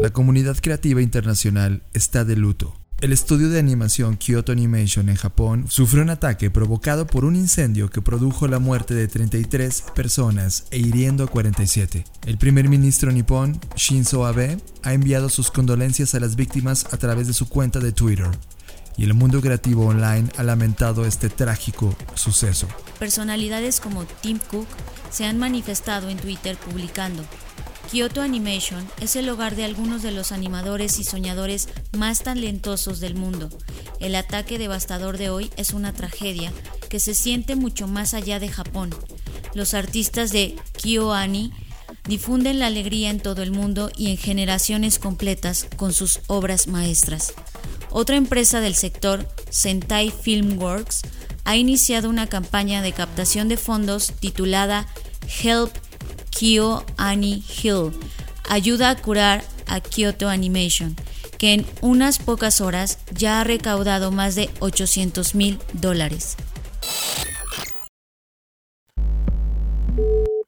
La comunidad creativa internacional está de luto. El estudio de animación Kyoto Animation en Japón sufrió un ataque provocado por un incendio que produjo la muerte de 33 personas e hiriendo a 47. El primer ministro nipón, Shinzo Abe, ha enviado sus condolencias a las víctimas a través de su cuenta de Twitter. Y el mundo creativo online ha lamentado este trágico suceso. Personalidades como Tim Cook se han manifestado en Twitter publicando Kyoto Animation es el hogar de algunos de los animadores y soñadores más talentosos del mundo. El ataque devastador de hoy es una tragedia que se siente mucho más allá de Japón. Los artistas de KyoAni difunden la alegría en todo el mundo y en generaciones completas con sus obras maestras. Otra empresa del sector, Sentai Filmworks, ha iniciado una campaña de captación de fondos titulada Help Kyo Annie Hill ayuda a curar a Kyoto Animation, que en unas pocas horas ya ha recaudado más de 800 mil dólares.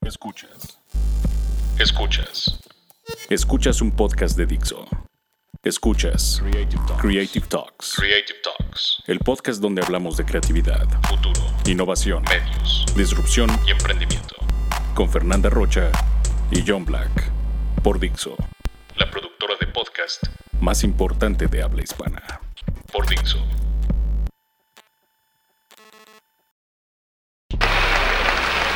Escuchas. Escuchas. Escuchas un podcast de Dixo. Escuchas Creative Talks. Creative Talks. El podcast donde hablamos de creatividad, futuro, innovación, medios, disrupción y emprendimiento con Fernanda Rocha y John Black por Dixo, la productora de podcast más importante de habla hispana. Por Dixo.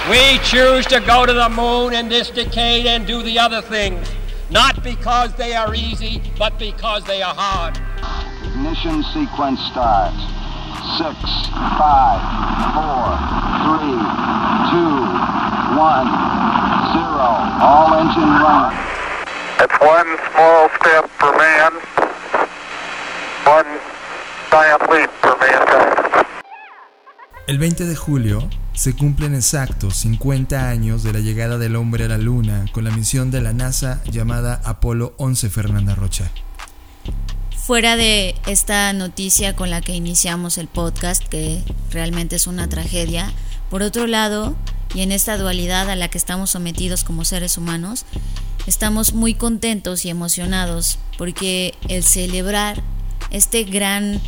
We choose to go to the moon in this decade and do the other things, not because they are easy, but because they are hard. Ignition sequence start. Six, five, All engine running. It's one small step for man, one giant leap for mankind. El 20 de julio se cumplen exactos 50 años de la llegada del hombre a la Luna con la misión de la NASA llamada Apolo 11 Fernanda Rocha. Fuera de esta noticia con la que iniciamos el podcast, que realmente es una tragedia, por otro lado, y en esta dualidad a la que estamos sometidos como seres humanos, estamos muy contentos y emocionados porque el celebrar este gran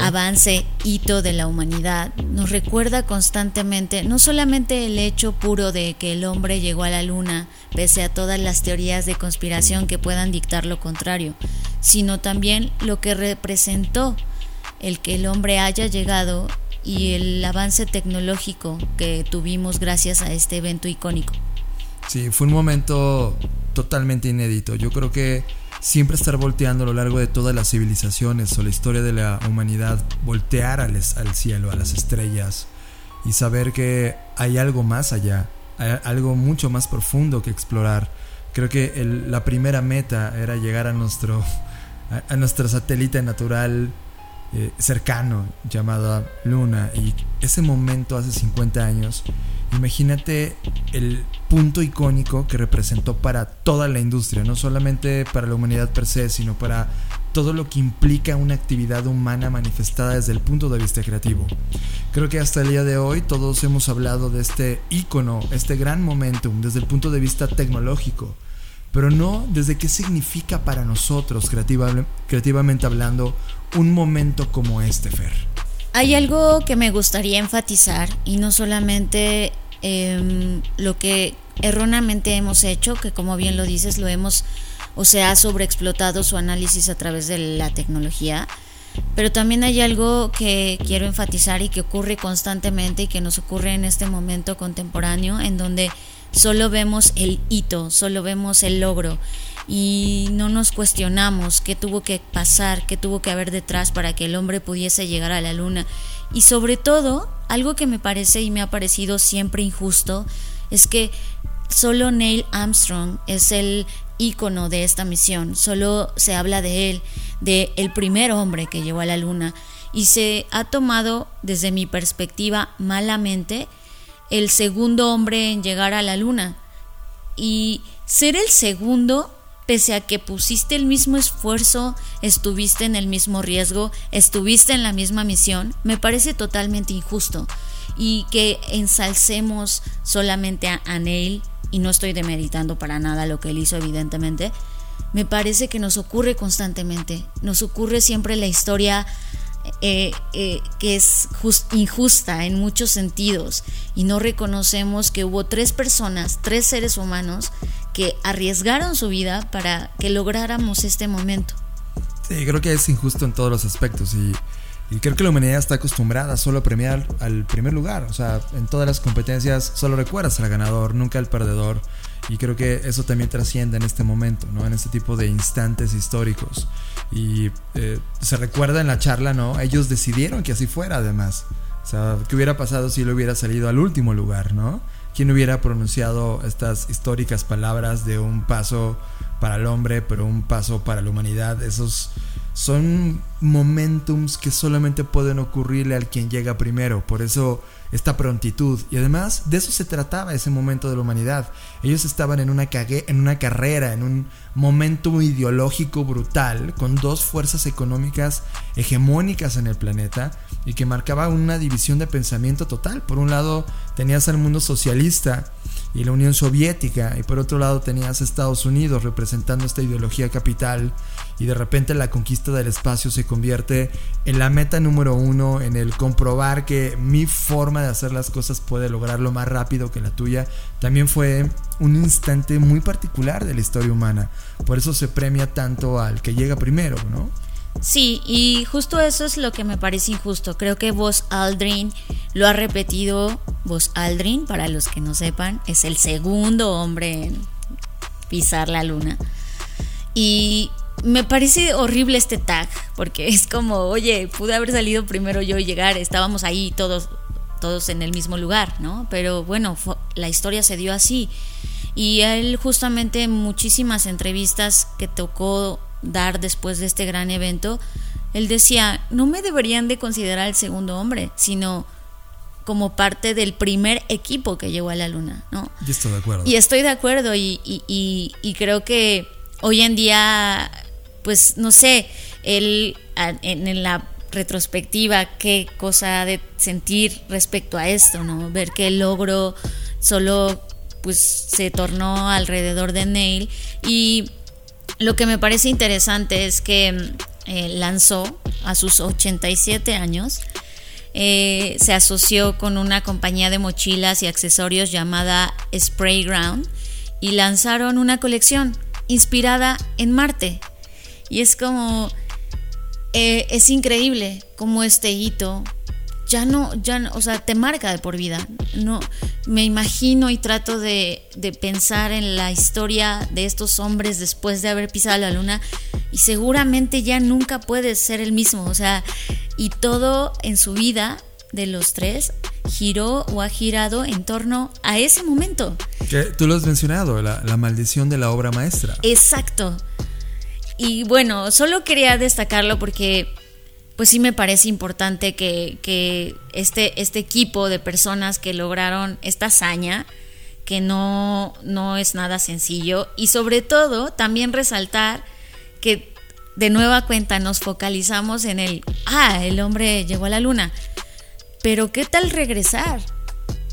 avance, hito de la humanidad, nos recuerda constantemente no solamente el hecho puro de que el hombre llegó a la luna, pese a todas las teorías de conspiración que puedan dictar lo contrario, sino también lo que representó el que el hombre haya llegado y el avance tecnológico que tuvimos gracias a este evento icónico. Sí, fue un momento totalmente inédito. Yo creo que siempre estar volteando a lo largo de todas las civilizaciones o la historia de la humanidad, voltear al, cielo, a las estrellas y saber que hay algo más allá, algo mucho más profundo que explorar. Creo que la primera meta era llegar a nuestro, a nuestro satélite natural eh, cercano llamada Luna y ese momento hace 50 años, imagínate el punto icónico que representó para toda la industria, no solamente para la humanidad per se, sino para todo lo que implica una actividad humana manifestada desde el punto de vista creativo. Creo que hasta el día de hoy todos hemos hablado de este icono, este gran momentum desde el punto de vista tecnológico pero no desde qué significa para nosotros, creativamente hablando, un momento como este, Fer. Hay algo que me gustaría enfatizar y no solamente em, lo que erróneamente hemos hecho, que como bien lo dices, lo hemos o se ha sobreexplotado su análisis a través de la tecnología, pero también hay algo que quiero enfatizar y que ocurre constantemente y que nos ocurre en este momento contemporáneo, en donde solo vemos el hito, solo vemos el logro y no nos cuestionamos qué tuvo que pasar, qué tuvo que haber detrás para que el hombre pudiese llegar a la luna. Y sobre todo, algo que me parece y me ha parecido siempre injusto es que solo Neil Armstrong es el ícono de esta misión, solo se habla de él, de el primer hombre que llegó a la luna y se ha tomado desde mi perspectiva malamente el segundo hombre en llegar a la luna. Y ser el segundo, pese a que pusiste el mismo esfuerzo, estuviste en el mismo riesgo, estuviste en la misma misión, me parece totalmente injusto. Y que ensalcemos solamente a, Neil, y no estoy demeritando para nada lo que él hizo, evidentemente, me parece que nos ocurre constantemente. Nos ocurre siempre la historia eh, eh, que es injusta en muchos sentidos y no reconocemos que hubo tres personas, tres seres humanos que arriesgaron su vida para que lográramos este momento. Sí, creo que es injusto en todos los aspectos y, y creo que la humanidad está acostumbrada solo a premiar al primer lugar. O sea, en todas las competencias solo recuerdas al ganador, nunca al perdedor. Y creo que eso también trasciende en este momento, ¿no? En este tipo de instantes históricos. Y eh, se recuerda en la charla, ¿no? Ellos decidieron que así fuera, además. O sea, ¿qué hubiera pasado si él hubiera salido al último lugar, ¿no? ¿Quién hubiera pronunciado estas históricas palabras de un paso para el hombre, pero un paso para la humanidad? Esos son momentums que solamente pueden ocurrirle al quien llega primero. Por eso esta prontitud. Y además de eso se trataba ese momento de la humanidad. Ellos estaban en una, en una carrera, en un momento ideológico brutal, con dos fuerzas económicas hegemónicas en el planeta y que marcaba una división de pensamiento total. Por un lado tenías al mundo socialista y la Unión Soviética y por otro lado tenías Estados Unidos representando esta ideología capital y de repente la conquista del espacio se convierte en la meta número uno, en el comprobar que mi forma de hacer las cosas puede lograrlo más rápido que la tuya, también fue un instante muy particular de la historia humana. Por eso se premia tanto al que llega primero, ¿no? Sí, y justo eso es lo que me parece injusto. Creo que Buzz Aldrin lo ha repetido. Buzz Aldrin, para los que no sepan, es el segundo hombre en pisar la luna. Y me parece horrible este tag, porque es como, oye, pude haber salido primero yo y llegar, estábamos ahí todos, todos en el mismo lugar, ¿no? Pero bueno, la historia se dio así. Y él justamente en muchísimas entrevistas que tocó dar después de este gran evento, él decía, no me deberían de considerar el segundo hombre, sino como parte del primer equipo que llegó a la luna, ¿no? Y estoy de acuerdo. Y estoy de acuerdo y, y, creo que hoy en día, pues no sé, él en, la retrospectiva, qué cosa de sentir respecto a esto, ¿no? Ver que el logro solo pues se tornó alrededor de Neil y lo que me parece interesante es que eh, lanzó a sus 87 años, eh, se asoció con una compañía de mochilas y accesorios llamada Sprayground y lanzaron una colección inspirada en Marte. Y es como, eh, es increíble como este hito ya no, ya no, o sea, te marca de por vida. No, me imagino y trato de, de, pensar en la historia de estos hombres después de haber pisado la luna y seguramente ya nunca puedes ser el mismo. O sea, y todo en su vida de los tres giró o ha girado en torno a ese momento. Que tú lo has mencionado, la, la maldición de la obra maestra. Exacto. Y bueno, solo quería destacarlo porque pues sí me parece importante que, este, este equipo de personas que lograron esta hazaña, que no, no es nada sencillo, y sobre todo también resaltar que de nueva cuenta nos focalizamos en el, ah, el hombre llegó a la luna, pero ¿qué tal regresar?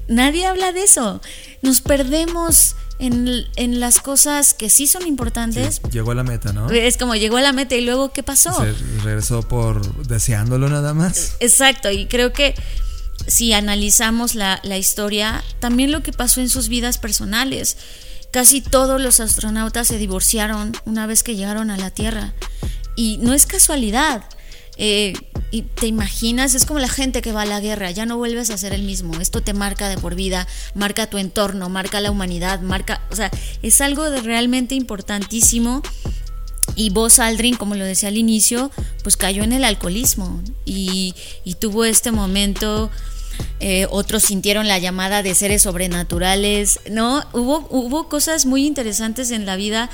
Nadie habla de eso. Nos perdemos en, las cosas que sí son importantes. llegó a la meta, ¿no? Es como llegó a la meta y luego ¿qué pasó? Se regresó por deseándolo nada más. Exacto, y creo que si analizamos la, la historia, también lo que pasó en sus vidas personales. Casi todos los astronautas se divorciaron una vez que llegaron a la Tierra. Y no es casualidad. Eh, y te imaginas, es como la gente que va a la guerra, ya no vuelves a ser el mismo, esto te marca de por vida, marca tu entorno, marca la humanidad, marca, o sea, es algo de realmente importantísimo. Y vos, Aldrin, como lo decía al inicio, pues cayó en el alcoholismo y, tuvo este momento eh, otros sintieron la llamada de seres sobrenaturales, ¿no? Hubo, hubo cosas muy interesantes en la vida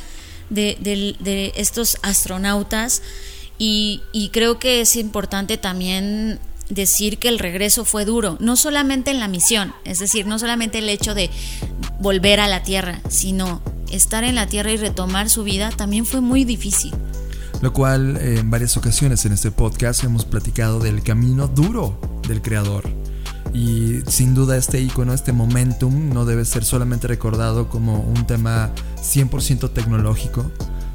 de, de estos astronautas y, creo que es importante también decir que el regreso fue duro, no solamente en la misión, es decir, no solamente el hecho de volver a la Tierra, sino estar en la Tierra y retomar su vida también fue muy difícil. Lo cual en varias ocasiones en este podcast hemos platicado del camino duro del creador. Y sin duda este icono, este momentum, no debe ser solamente recordado como un tema 100% tecnológico,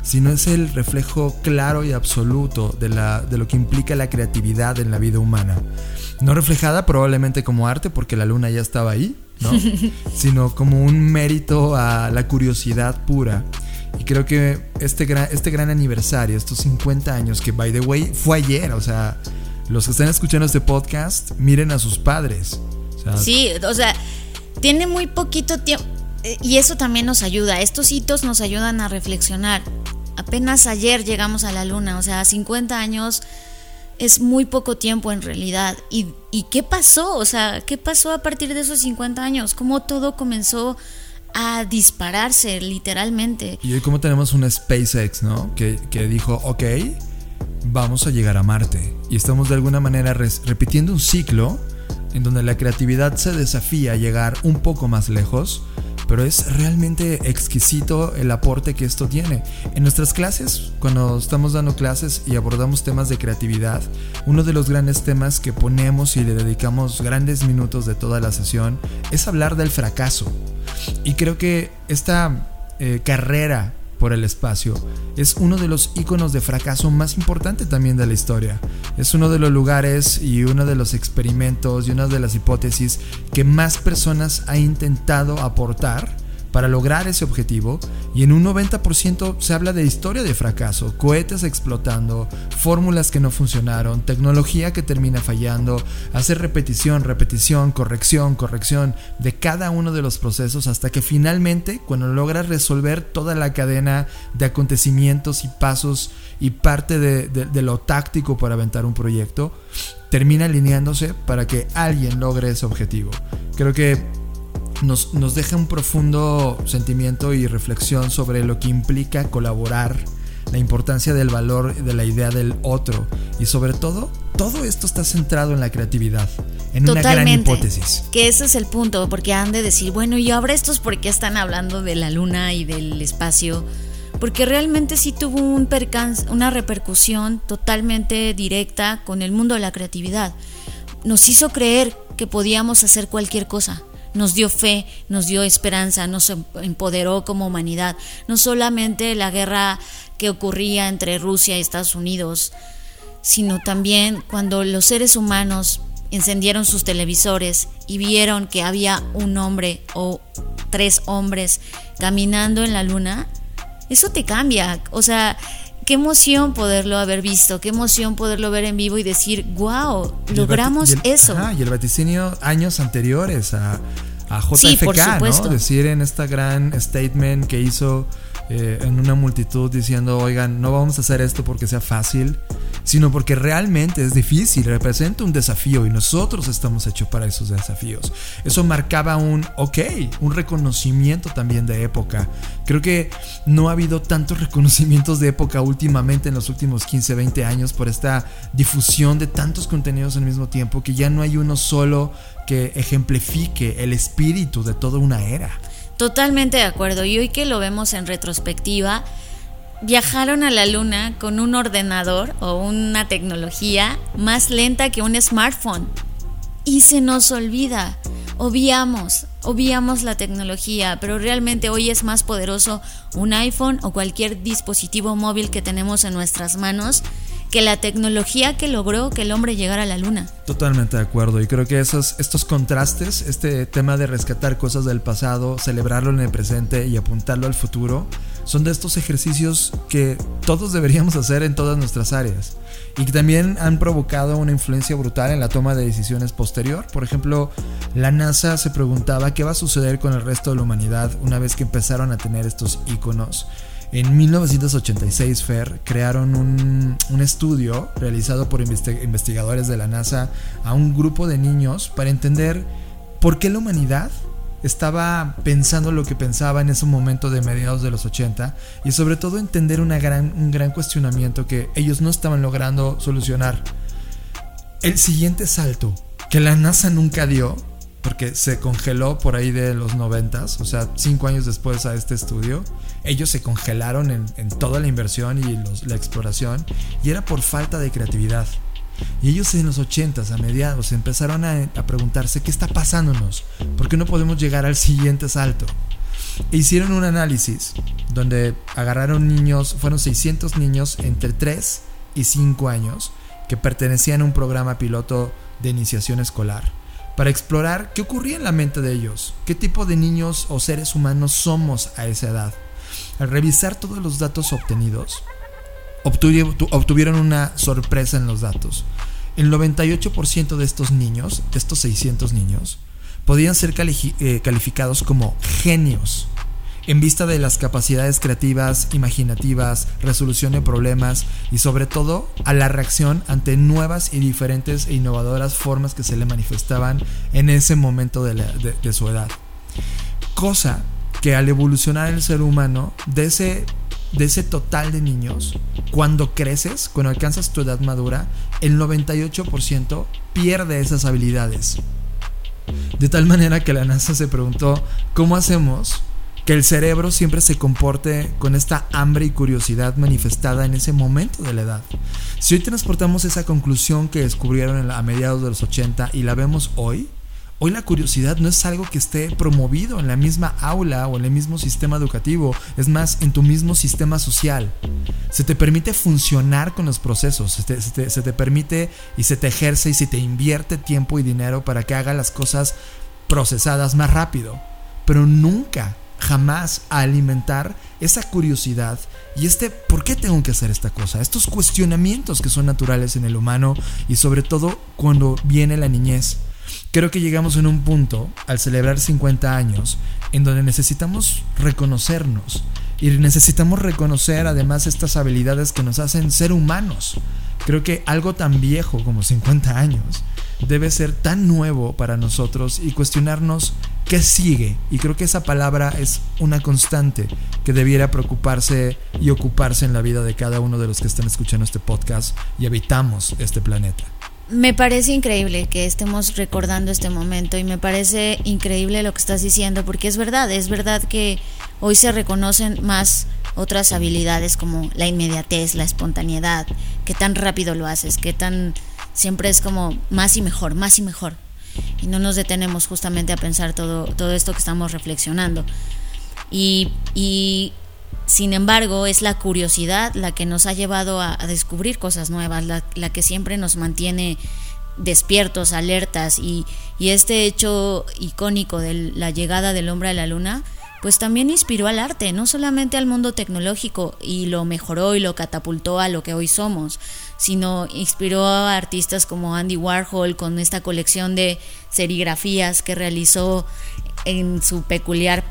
sino es el reflejo claro y absoluto de, la, de lo que implica la creatividad en la vida humana. No reflejada probablemente como arte, porque la luna ya estaba ahí, ¿no? sino como un mérito a la curiosidad pura. Y creo que este gran, este gran aniversario, estos 50 años, que by the way fue ayer, o sea, los que están escuchando este podcast, miren a sus padres. sí, o sea, tiene muy poquito tiempo. Eh, y eso también nos ayuda. Estos hitos nos ayudan a reflexionar. Apenas ayer llegamos a la luna, o sea, 50 años es muy poco tiempo en realidad. ¿Y, ¿Y, qué pasó? O sea, ¿qué pasó a partir de esos 50 años? ¿Cómo todo comenzó a dispararse literalmente? Y hoy como tenemos un SpaceX, ¿no? Que, que dijo, ok, vamos a llegar a Marte. Y estamos de alguna manera repitiendo un ciclo en donde la creatividad se desafía a llegar un poco más lejos pero es realmente exquisito el aporte que esto tiene. En nuestras clases, cuando estamos dando clases y abordamos temas de creatividad, uno de los grandes temas que ponemos y le dedicamos grandes minutos de toda la sesión es hablar del fracaso. Y creo que esta eh, carrera por el espacio. Es uno de los iconos de fracaso más importante también de la historia. Es uno de los lugares y uno de los experimentos y una de las hipótesis que más personas ha intentado aportar para lograr ese objetivo y en un 90% se habla de historia de fracaso, cohetes explotando, fórmulas que no funcionaron, tecnología que termina fallando, hacer repetición, repetición, corrección, corrección de cada uno de los procesos hasta que finalmente cuando logras resolver toda la cadena de acontecimientos y pasos y parte de, de lo táctico para aventar un proyecto, termina alineándose para que alguien logre ese objetivo. Creo que nos, nos deja un profundo sentimiento y reflexión sobre lo que implica colaborar, la importancia del valor de la idea del otro y sobre todo, todo esto está centrado en la creatividad, en una gran hipótesis. Que ese es el punto, porque han de decir, bueno, y ahora estos por qué están hablando de la luna y del espacio, porque realmente sí tuvo un percance, una repercusión totalmente directa con el mundo de la creatividad. Nos hizo creer que podíamos hacer cualquier cosa nos dio fe, nos dio esperanza, nos em-, empoderó como humanidad. No solamente la guerra que ocurría entre Rusia y Estados Unidos, sino también cuando los seres humanos encendieron sus televisores y vieron que había un hombre o tres hombres caminando en la luna, eso te cambia. O sea, qué emoción poderlo haber visto, qué emoción poderlo ver en vivo y decir, wow, logramos eso. y el vaticinio años anteriores a, a JFK, ¿no? Decir en esta gran statement que hizo eh, en una multitud diciendo, oigan, no vamos a hacer esto porque sea fácil, sino porque realmente es difícil, representa un desafío y nosotros estamos hechos para esos desafíos. Eso marcaba un, ok, un reconocimiento también de época. Creo que no ha habido tantos reconocimientos de época últimamente en los últimos 15, 20 años por esta difusión de tantos contenidos al mismo tiempo que ya no hay uno solo que ejemplifique el espíritu de toda una era. Totalmente de acuerdo. Y hoy que lo vemos en retrospectiva, viajaron a la luna con un ordenador o una tecnología más lenta que un smartphone. Y se nos olvida, obviamos, obviamos la tecnología, pero realmente hoy es más poderoso un iPhone o cualquier dispositivo móvil que tenemos en nuestras manos que la tecnología que logró que el hombre llegara a la luna. Totalmente de acuerdo. Y creo que esos, estos contrastes, este tema de rescatar cosas del pasado, celebrarlo en el presente y apuntarlo al futuro, son de estos ejercicios que todos deberíamos hacer en todas nuestras áreas. Y que también han provocado una influencia brutal en la toma de decisiones posterior. Por ejemplo, la NASA se preguntaba qué va a suceder con el resto de la humanidad una vez que empezaron a tener estos iconos en 1986, Fer, crearon un, estudio realizado por investigadores de la NASA a un grupo de niños para entender por qué la humanidad estaba pensando lo que pensaba en ese momento de mediados de los 80 y sobre todo entender una gran, un gran cuestionamiento que ellos no estaban logrando solucionar. El siguiente salto que la NASA nunca dio porque se congeló por ahí de los noventas, o sea, cinco años después a este estudio, ellos se congelaron en, toda la inversión y la exploración, y era por falta de creatividad. Y ellos en los ochentas, a mediados, empezaron a, a preguntarse qué está pasándonos, por qué no podemos llegar al siguiente salto. E hicieron un análisis donde agarraron niños, fueron 600 niños entre 3 y 5 años que pertenecían a un programa piloto de iniciación escolar para explorar qué ocurría en la mente de ellos, qué tipo de niños o seres humanos somos a esa edad. Al revisar todos los datos obtenidos, obtuvieron una sorpresa en los datos. El 98% de estos niños, de estos 600 niños, podían ser eh, calificados como genios en vista de las capacidades creativas, imaginativas, resolución de problemas y sobre todo a la reacción ante nuevas y diferentes e innovadoras formas que se le manifestaban en ese momento de, de su edad. Cosa que al evolucionar el ser humano, de ese, de ese total de niños, cuando creces, cuando alcanzas tu edad madura, el 98% pierde esas habilidades. De tal manera que la NASA se preguntó, ¿cómo hacemos que el cerebro siempre se comporte con esta hambre y curiosidad manifestada en ese momento de la edad? Si hoy transportamos esa conclusión que descubrieron a mediados de los 80 y la vemos hoy, Hoy la curiosidad no es algo que esté promovido en la misma aula o en el mismo sistema educativo, es más, en tu mismo sistema social. Se te permite funcionar con los procesos, se te, permite y se te ejerce y se te invierte tiempo y dinero para que haga las cosas procesadas más rápido. Pero nunca, jamás a alimentar esa curiosidad y este ¿por qué tengo que hacer esta cosa? Estos cuestionamientos que son naturales en el humano y sobre todo cuando viene la niñez. Creo que llegamos en un punto, al celebrar 50 años, en donde necesitamos reconocernos y necesitamos reconocer además estas habilidades que nos hacen ser humanos. Creo que algo tan viejo como 50 años debe ser tan nuevo para nosotros y cuestionarnos qué sigue. Y creo que esa palabra es una constante que debiera preocuparse y ocuparse en la vida de cada uno de los que están escuchando este podcast y habitamos este planeta. Me parece increíble que estemos recordando este momento y me parece increíble lo que estás diciendo porque es verdad, es verdad que hoy se reconocen más otras habilidades como la inmediatez, la espontaneidad, que tan rápido lo haces, que tan siempre es como más y mejor, más y mejor. Y no nos detenemos justamente a pensar todo, todo esto que estamos reflexionando. Y, y sin embargo, es la curiosidad la que nos ha llevado a, descubrir cosas nuevas, la, que siempre nos mantiene despiertos, alertas. Y, este hecho icónico de la llegada del hombre a la luna, pues también inspiró al arte, no solamente al mundo tecnológico y lo mejoró y lo catapultó a lo que hoy somos, sino inspiró a artistas como Andy Warhol con esta colección de serigrafías que realizó en su peculiar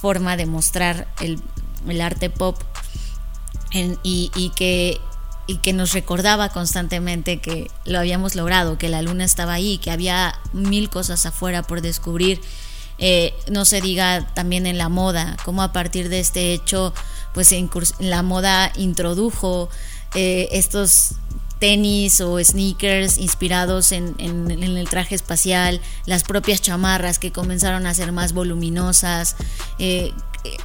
forma de mostrar el, el arte pop y, que, nos recordaba constantemente que lo habíamos logrado, que la luna estaba ahí, que había mil cosas afuera por descubrir. Eh, no se diga también en la moda, como a partir de este hecho, pues la moda introdujo eh, estos tenis o sneakers inspirados en, el traje espacial, las propias chamarras que comenzaron a ser más voluminosas, eh,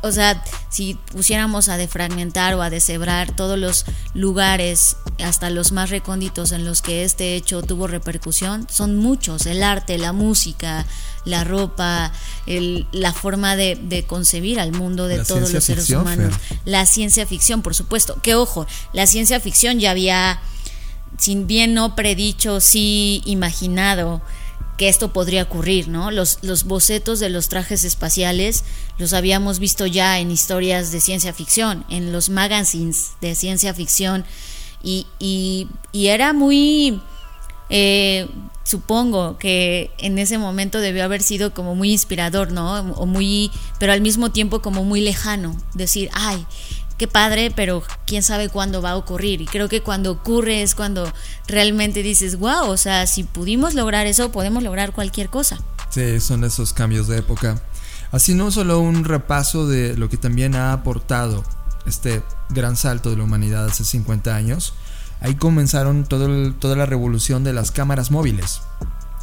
o sea, si pusiéramos a defragmentar o a deshebrar todos los lugares, hasta los más recónditos en los que este hecho tuvo repercusión, son muchos, el arte, la música, la ropa, la forma de, concebir al mundo de todos los seres humanos, la ciencia ficción, por supuesto, que ojo, la ciencia ficción ya había, sin bien no predicho, sí imaginado, que esto podría ocurrir, ¿no? Los, los bocetos de los trajes espaciales los habíamos visto ya en historias de ciencia ficción, en los magazines de ciencia ficción, y, y, era muy, eh, supongo que en ese momento debió haber sido como muy inspirador, ¿no? O muy, pero al mismo tiempo como muy lejano, decir, ay, qué padre, pero quién sabe cuándo va a ocurrir. Y creo que cuando ocurre es cuando realmente dices, wow, o sea, si pudimos lograr eso, podemos lograr cualquier cosa. Sí, son esos cambios de época. Así no solo un repaso de lo que también ha aportado este gran salto de la humanidad hace 50 años, ahí comenzaron toda la revolución de las cámaras móviles.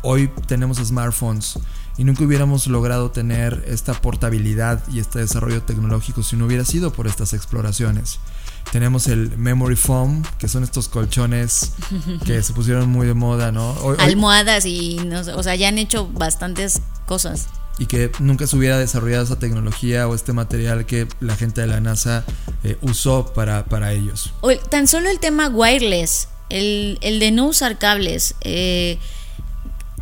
Hoy tenemos smartphones y nunca hubiéramos logrado tener esta portabilidad y este desarrollo tecnológico si no hubiera sido por estas exploraciones. Tenemos el memory foam, que son estos colchones que se pusieron muy de moda, ¿no? Almohadas y, o sea, ya han hecho bastantes cosas. y que nunca se hubiera desarrollado esa tecnología o este material que la gente de la NASA eh, usó para, para ellos. O tan solo el tema wireless, el, el de no usar cables, eh,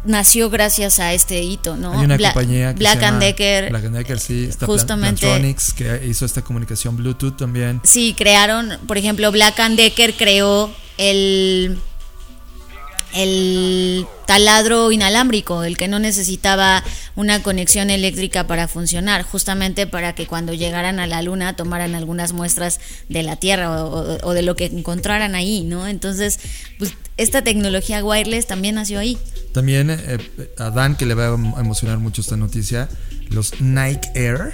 nació gracias a este hito, ¿no? Hay una Bla- compañía que Black se llama and Decker. Black and Decker, sí, está justamente- Plantronics, que hizo esta comunicación Bluetooth también. Sí, crearon, por ejemplo, Black and Decker creó el el taladro inalámbrico, el que no necesitaba una conexión eléctrica para funcionar, justamente para que cuando llegaran a la luna tomaran algunas muestras de la Tierra o, de lo que encontraran ahí, ¿no? Entonces, pues esta tecnología wireless también nació ahí. También eh, a Dan, que le va a em- emocionar mucho esta noticia, los Nike Air,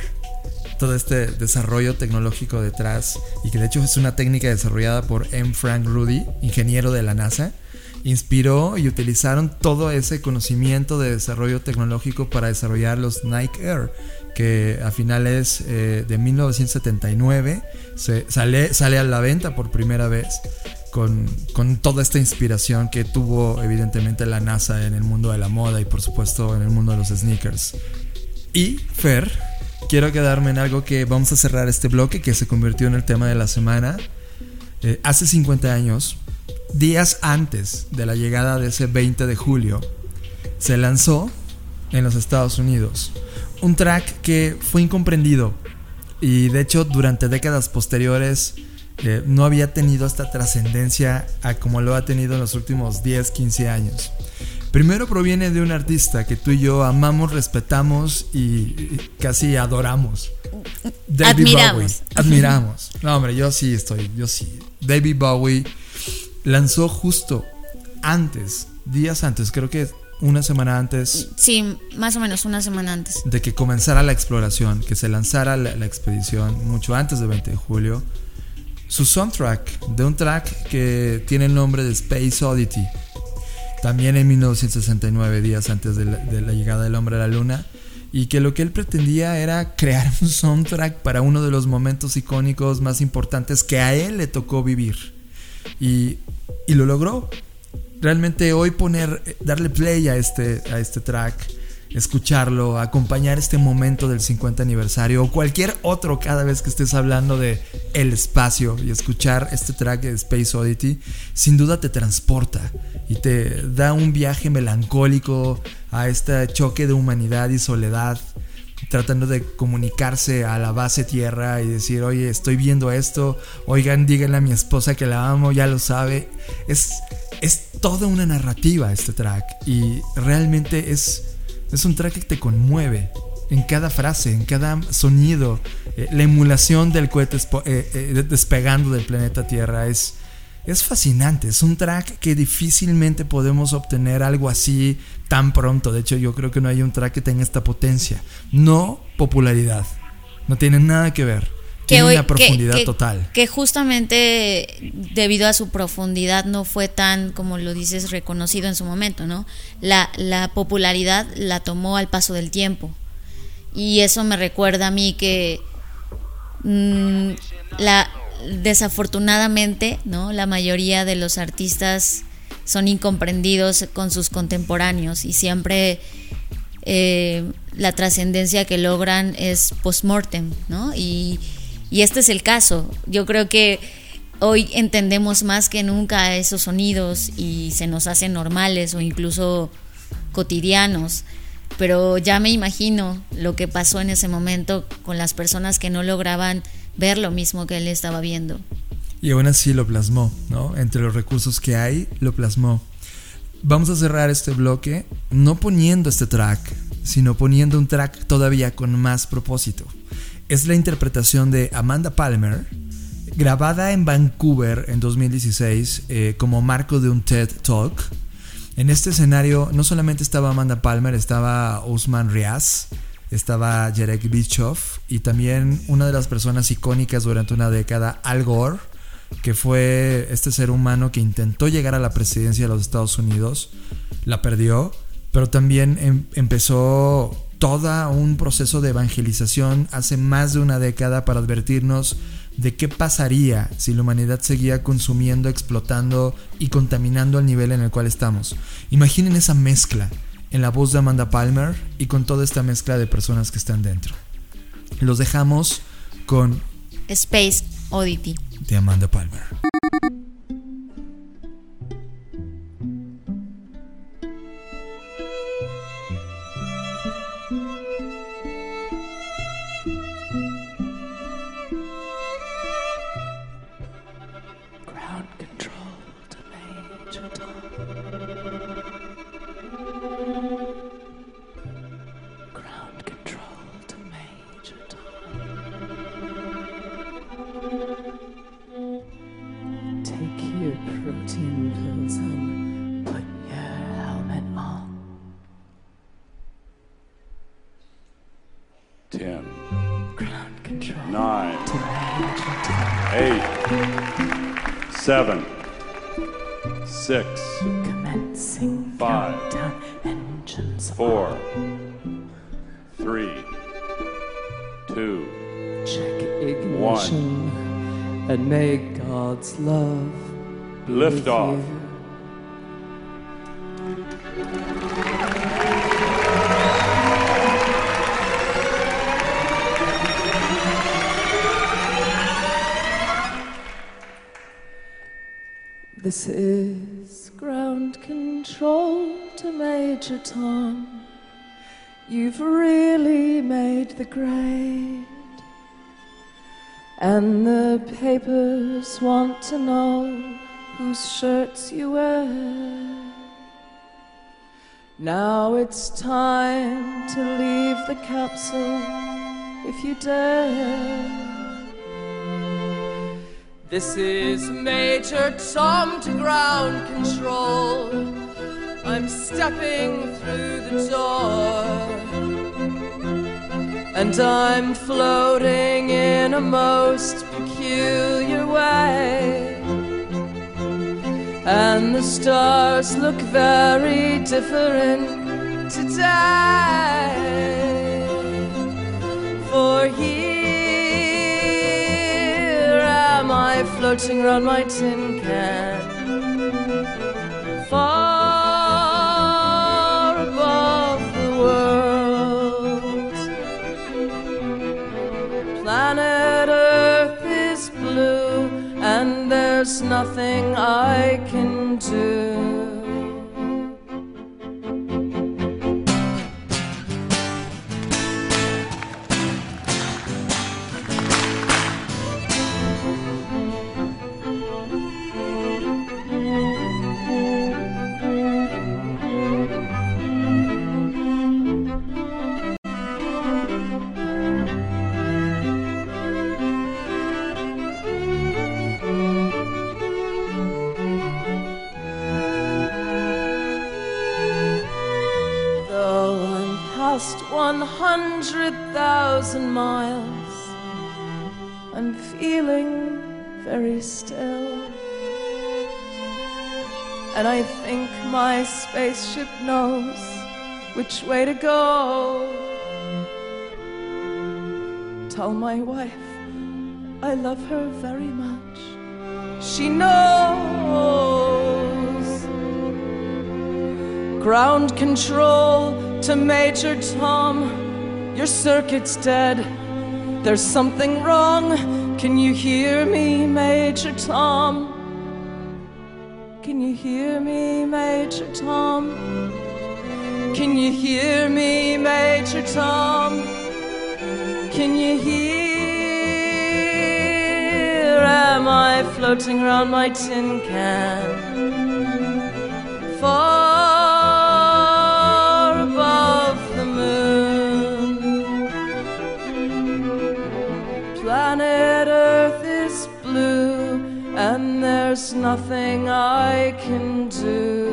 todo este desarrollo tecnológico detrás, y que de hecho es una técnica desarrollada por M. Frank Rudy, ingeniero de la NASA, inspiró y utilizaron todo ese conocimiento de desarrollo tecnológico para desarrollar los Nike Air, que a finales eh, de 1979 se, sale, sale a la venta por primera vez con, con toda esta inspiración que tuvo evidentemente la NASA en el mundo de la moda y por supuesto en el mundo de los sneakers. Y Fer, quiero quedarme en algo que vamos a cerrar este bloque que se convirtió en el tema de la semana. Eh, hace 50 años, días antes de la llegada de ese 20 de julio, se lanzó en los Estados Unidos un track que fue incomprendido y de hecho durante décadas posteriores eh, no había tenido esta trascendencia a como lo ha tenido en los últimos 10, 15 años. Primero proviene de un artista que tú y yo amamos, respetamos y, casi adoramos. David Admiramos. Bowie. Admiramos. No, hombre, yo sí estoy, yo sí. David Bowie lanzó justo antes, días antes, creo que una semana antes Sí, más o menos una semana antes. de que comenzara la exploración, que se lanzara la, la expedición mucho antes del 20 de julio, su soundtrack de un track que tiene el nombre de Space Oddity, también en 1969, días antes de la, de la llegada del hombre a la luna, y que lo que él pretendía era crear un soundtrack para uno de los momentos icónicos más importantes que a él le tocó vivir. Y, y lo logró. Realmente hoy poner, darle play a este, a este track, escucharlo, acompañar este momento del 50 aniversario o cualquier otro cada vez que estés hablando de el espacio y escuchar este track de Space Oddity, sin duda te transporta y te da un viaje melancólico a este choque de humanidad y soledad tratando de comunicarse a la base tierra y decir, oye, estoy viendo esto, oigan, díganle a mi esposa que la amo, ya lo sabe. Es, es toda una narrativa este track y realmente es, es un track que te conmueve en cada frase, en cada sonido. Eh, la emulación del cohete eh, eh, despegando del planeta Tierra es, es fascinante. Es un track que difícilmente podemos obtener algo así tan pronto. De hecho, yo creo que no hay un track que tenga esta potencia. No popularidad. No tiene nada que ver. Tiene hoy- una profundidad total. Que justamente debido a su profundidad no fue tan, como lo dices, reconocido en su momento, ¿no? La, la popularidad la tomó al paso del tiempo. Y eso me recuerda a mí que mm, la, desafortunadamente, ¿no? La mayoría de los artistas son incomprendidos con sus contemporáneos y siempre eh, la trascendencia que logran es post-mortem, ¿no? Y, y este es el caso. Yo creo que hoy entendemos más que nunca esos sonidos y se nos hacen normales o incluso cotidianos. Pero ya me imagino lo que pasó en ese momento con las personas que no lograban ver lo mismo que él estaba viendo. Y aún así lo plasmó, ¿no? Entre los recursos que hay, lo plasmó. Vamos a cerrar este bloque no poniendo este track, sino poniendo un track todavía con más propósito. Es la interpretación de Amanda Palmer, grabada en Vancouver en 2016 eh, como marco de un TED Talk. En este escenario no solamente estaba Amanda Palmer, estaba Osman Riaz, estaba Jarek Bischoff y también una de las personas icónicas durante una década, Al Gore, que fue este ser humano que intentó llegar a la presidencia de los Estados Unidos, la perdió, pero también em- empezó todo un proceso de evangelización hace más de una década para advertirnos de qué pasaría si la humanidad seguía consumiendo, explotando y contaminando al nivel en el cual estamos. Imaginen esa mezcla en la voz de Amanda Palmer y con toda esta mezcla de personas que están dentro. Los dejamos con Space Oddity de Amanda Palmer. May God's love Lift off. you. This is ground control to Major Tom. You've really made the grade. And the papers want to know whose shirts you wear. Now it's time to leave the capsule if you dare. This is Major Tom to ground control. I'm stepping through the door. And I'm floating in a most peculiar way. And the stars look very different today. For here am I floating around my tin can. Far there's nothing I can do. 100,000 miles, I'm feeling very still. And I think my spaceship knows which way to go. Tell my wife I love her very much. She knows ground control to Major Tom. Your circuit's dead. There's something wrong. Can you hear me, Major Tom? Can you hear me, Major Tom? Can you hear me, Major Tom? Can you hear? Am I floating around my tin can? Far nothing I can do.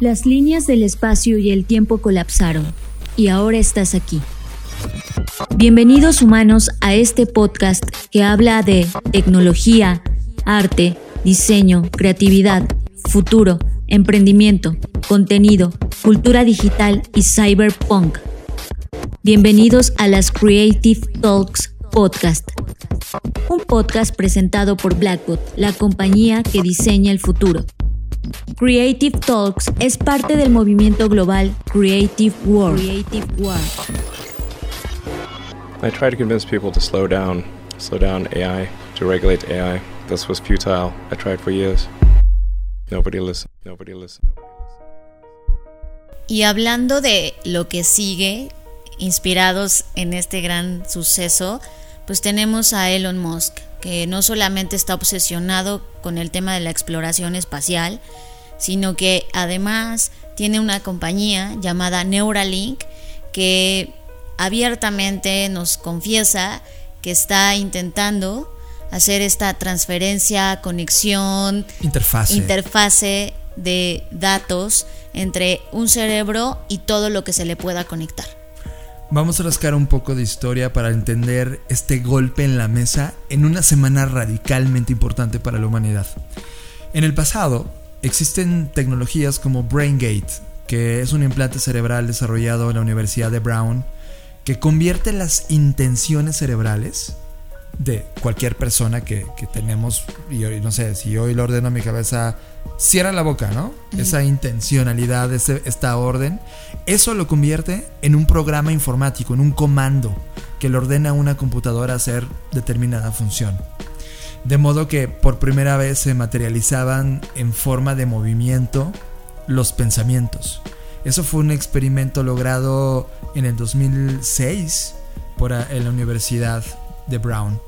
Las líneas del espacio y el tiempo colapsaron y ahora estás aquí. Bienvenidos humanos a este podcast que habla de tecnología, arte, diseño, creatividad, futuro, emprendimiento, contenido, cultura digital y cyberpunk. Bienvenidos a las Creative Talks Podcast, un podcast presentado por Blackbot, la compañía que diseña el futuro. Creative Talks es parte del movimiento global Creative World. Creative World. I try to convince people to slow down, slow down AI, to regulate AI. This was futile. I tried for years. Nobody listened. Nobody listened. Y hablando de lo que sigue, inspirados en este gran suceso, pues tenemos a Elon Musk, que no solamente está obsesionado con el tema de la exploración espacial, sino que además tiene una compañía llamada Neuralink que abiertamente nos confiesa que está intentando hacer esta transferencia, conexión, Interfase. interfase de datos entre un cerebro y todo lo que se le pueda conectar. Vamos a rascar un poco de historia para entender este golpe en la mesa en una semana radicalmente importante para la humanidad. En el pasado, existen tecnologías como BrainGate, que es un implante cerebral desarrollado en la Universidad de Brown, que convierte las intenciones cerebrales de cualquier persona que, que tenemos, y hoy, no sé, si hoy le ordeno a mi cabeza, cierra la boca, ¿no? Esa intencionalidad, ese- esta orden, eso lo convierte en un programa informático, en un comando que le ordena a una computadora hacer determinada función. De modo que por primera vez se materializaban en forma de movimiento los pensamientos. Eso fue un experimento logrado en el 2006 por en la Universidad de Brown.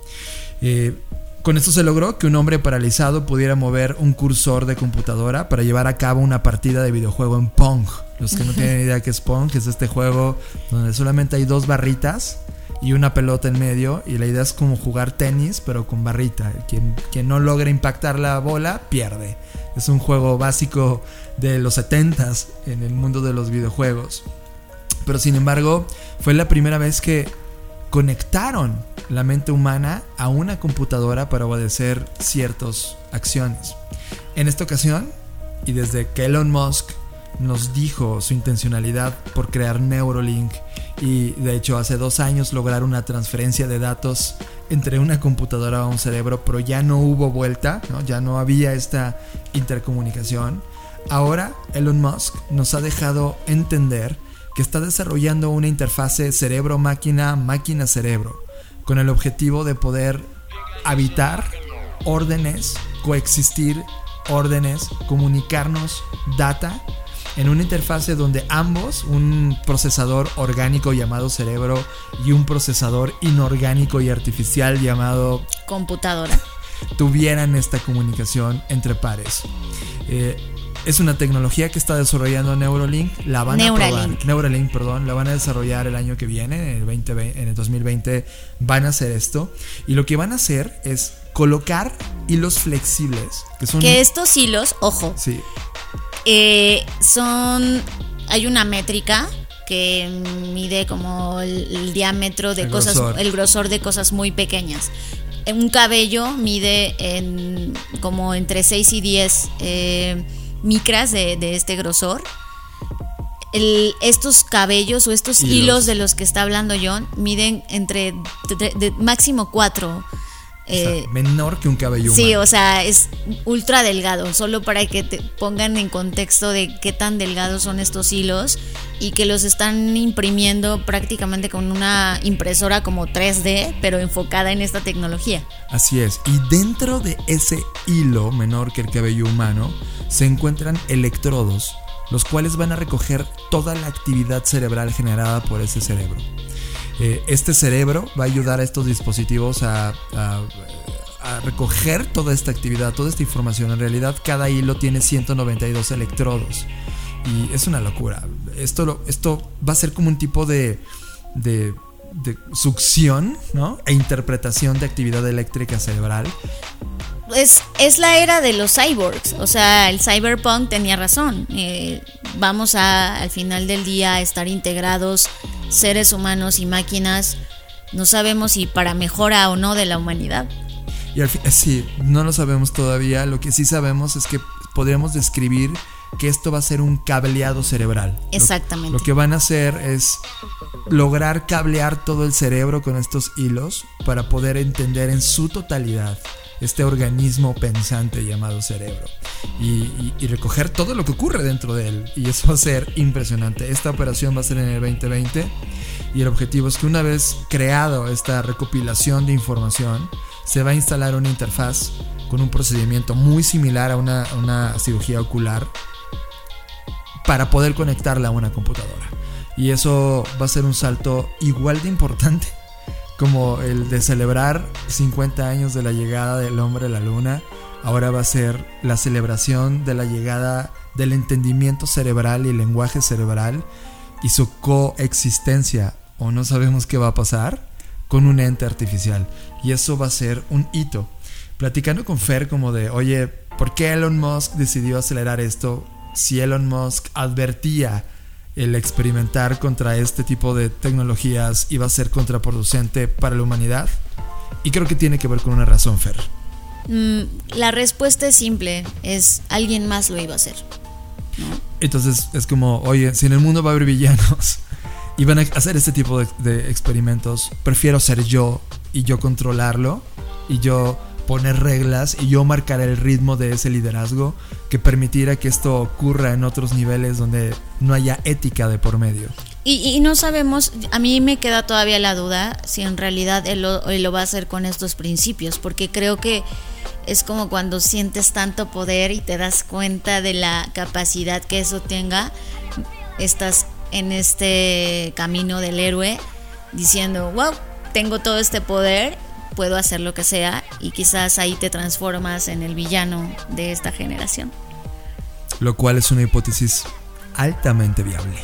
Eh, con esto se logró que un hombre paralizado pudiera mover un cursor de computadora para llevar a cabo una partida de videojuego en Pong. Los que no tienen idea qué es Pong, es este juego donde solamente hay dos barritas y una pelota en medio y la idea es como jugar tenis pero con barrita. Quien, quien no logra impactar la bola pierde. Es un juego básico de los 70s en el mundo de los videojuegos. Pero sin embargo, fue la primera vez que conectaron la mente humana a una computadora para obedecer ciertas acciones. En esta ocasión, y desde que Elon Musk nos dijo su intencionalidad por crear Neuralink y de hecho hace dos años lograr una transferencia de datos entre una computadora a un cerebro, pero ya no hubo vuelta, ¿no? ya no había esta intercomunicación. Ahora Elon Musk nos ha dejado entender que está desarrollando una interfase cerebro-máquina, máquina-cerebro, con el objetivo de poder habitar órdenes, coexistir órdenes, comunicarnos data en una interfase donde ambos, un procesador orgánico llamado cerebro y un procesador inorgánico y artificial llamado Computadora. tuvieran esta comunicación entre pares. Eh, es una tecnología que está desarrollando Neuralink, la van a Neuralink. probar, Neuralink, perdón, la van a desarrollar el año que viene, en el 2020, en el 2020 van a hacer esto y lo que van a hacer es colocar hilos flexibles, que son Que estos hilos, ojo, sí, eh, son. Hay una métrica que mide como el, el diámetro de El cosas, grosor. el grosor de cosas muy pequeñas. Un cabello mide en como entre 6 y 10 eh, micras de, de este grosor. El- estos cabellos o estos Hilos. hilos. de los que está hablando John miden entre de- de- máximo 4 o sea, menor que un cabello Sí, humano. o sea, es ultra delgado, solo para que te pongan en contexto de qué tan delgados son estos hilos y que los están imprimiendo prácticamente con una impresora como 3D, pero enfocada en esta tecnología. Así es. Y dentro de ese hilo menor que el cabello humano se encuentran electrodos, los cuales van a recoger toda la actividad cerebral generada por ese cerebro. Eh, este cerebro va a ayudar a estos dispositivos a, a- a recoger toda esta actividad, toda esta información. En realidad, cada hilo tiene 192 electrodos. Y es una locura. Esto, esto va a ser como un tipo de, de, de succión ¿no? e interpretación de actividad eléctrica cerebral es, es la era de los cyborgs. O sea, el cyberpunk tenía razón. Eh, vamos a, al final del día, a estar integrados seres humanos y máquinas. No sabemos si para mejora o no de la humanidad. Y al fin, eh, sí, no lo sabemos todavía. Lo que sí sabemos es que podríamos describir que esto va a ser un cableado cerebral. Lo- Exactamente. Lo, que van a hacer es lograr cablear todo el cerebro con estos hilos para poder entender en su totalidad este organismo pensante llamado cerebro y, recoger todo lo que ocurre dentro de él. Y eso va a ser impresionante. Esta operación va a ser en el 2020 y el objetivo es que una vez creado esta recopilación de información, se va a instalar una interfaz con un procedimiento muy similar a una, a una cirugía ocular para poder conectarla a una computadora. Y eso va a ser un salto igual de importante como el de celebrar 50 años de la llegada del hombre a la luna. Ahora va a ser la celebración de la llegada del entendimiento cerebral y lenguaje cerebral y su coexistencia, o no sabemos qué va a pasar, con un ente artificial. Y eso va a ser un hito. Platicando con Fer como de, oye, ¿por qué Elon Musk decidió acelerar esto? Si Elon Musk advertía el experimentar contra este tipo de tecnologías iba a ser contraproducente para la humanidad. Y creo que tiene que ver con una razón, Fer. Mm, la respuesta es simple, es alguien más lo iba a hacer. Entonces es como, oye, si en el mundo va a haber villanos y van a hacer este tipo de, de experimentos, prefiero ser yo y yo controlarlo y yo poner reglas y yo marcar el ritmo de ese liderazgo que permitiera que esto ocurra en otros niveles donde no haya ética de por medio. Y, y no sabemos, a mí me queda todavía la duda si en realidad él lo, él lo va a hacer con estos principios, porque creo que es como cuando sientes tanto poder y te das cuenta de la capacidad que eso tenga, estás en este camino del héroe diciendo, wow, tengo todo este poder, puedo hacer lo que sea y quizás ahí te transformas en el villano de esta generación. Lo cual es una hipótesis altamente viable.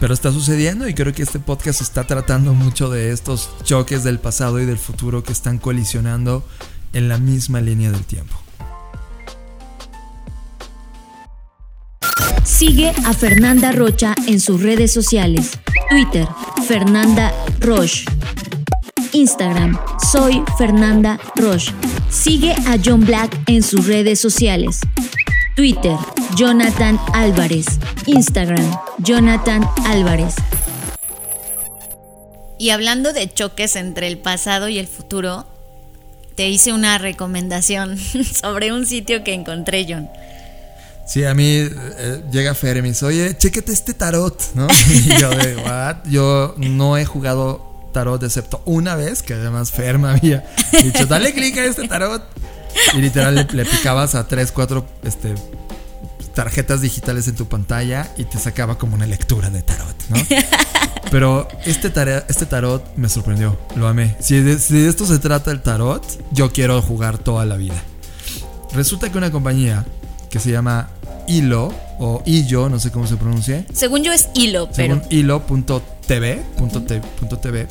Pero está sucediendo y creo que este podcast está tratando mucho de estos choques del pasado y del futuro que están colisionando en la misma línea del tiempo. Sigue a Fernanda Rocha en sus redes sociales. Twitter, Fernanda Roche. Instagram, soy Fernanda Roche. Sigue a John Black en sus redes sociales. Twitter, Jonathan Álvarez. Instagram, Jonathan Álvarez. Y hablando de choques entre el pasado y el futuro, te hice una recomendación sobre un sitio que encontré, John. Sí, a mí eh, llega Fer y me dice, oye, chéquete este tarot, ¿no? Y yo de, what? Yo no he jugado tarot excepto una vez, que además Fer me había dicho, dale clic a este tarot. Y literal le, le picabas a tres, cuatro este, tarjetas digitales en tu pantalla y te sacaba como una lectura de tarot, ¿no? Pero este, tarea, este tarot me sorprendió, lo amé. Si de, si de esto se trata el tarot, yo quiero jugar toda la vida. Resulta que una compañía que se llama Hilo o Illo, no sé cómo se pronuncia, Según yo es hilo, pero según hilo.tv, TV,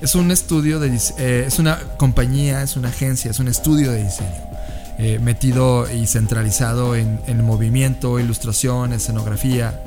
es un estudio de eh, es una compañía, es una agencia, es un estudio de diseño eh, metido y centralizado en, en movimiento, ilustración, escenografía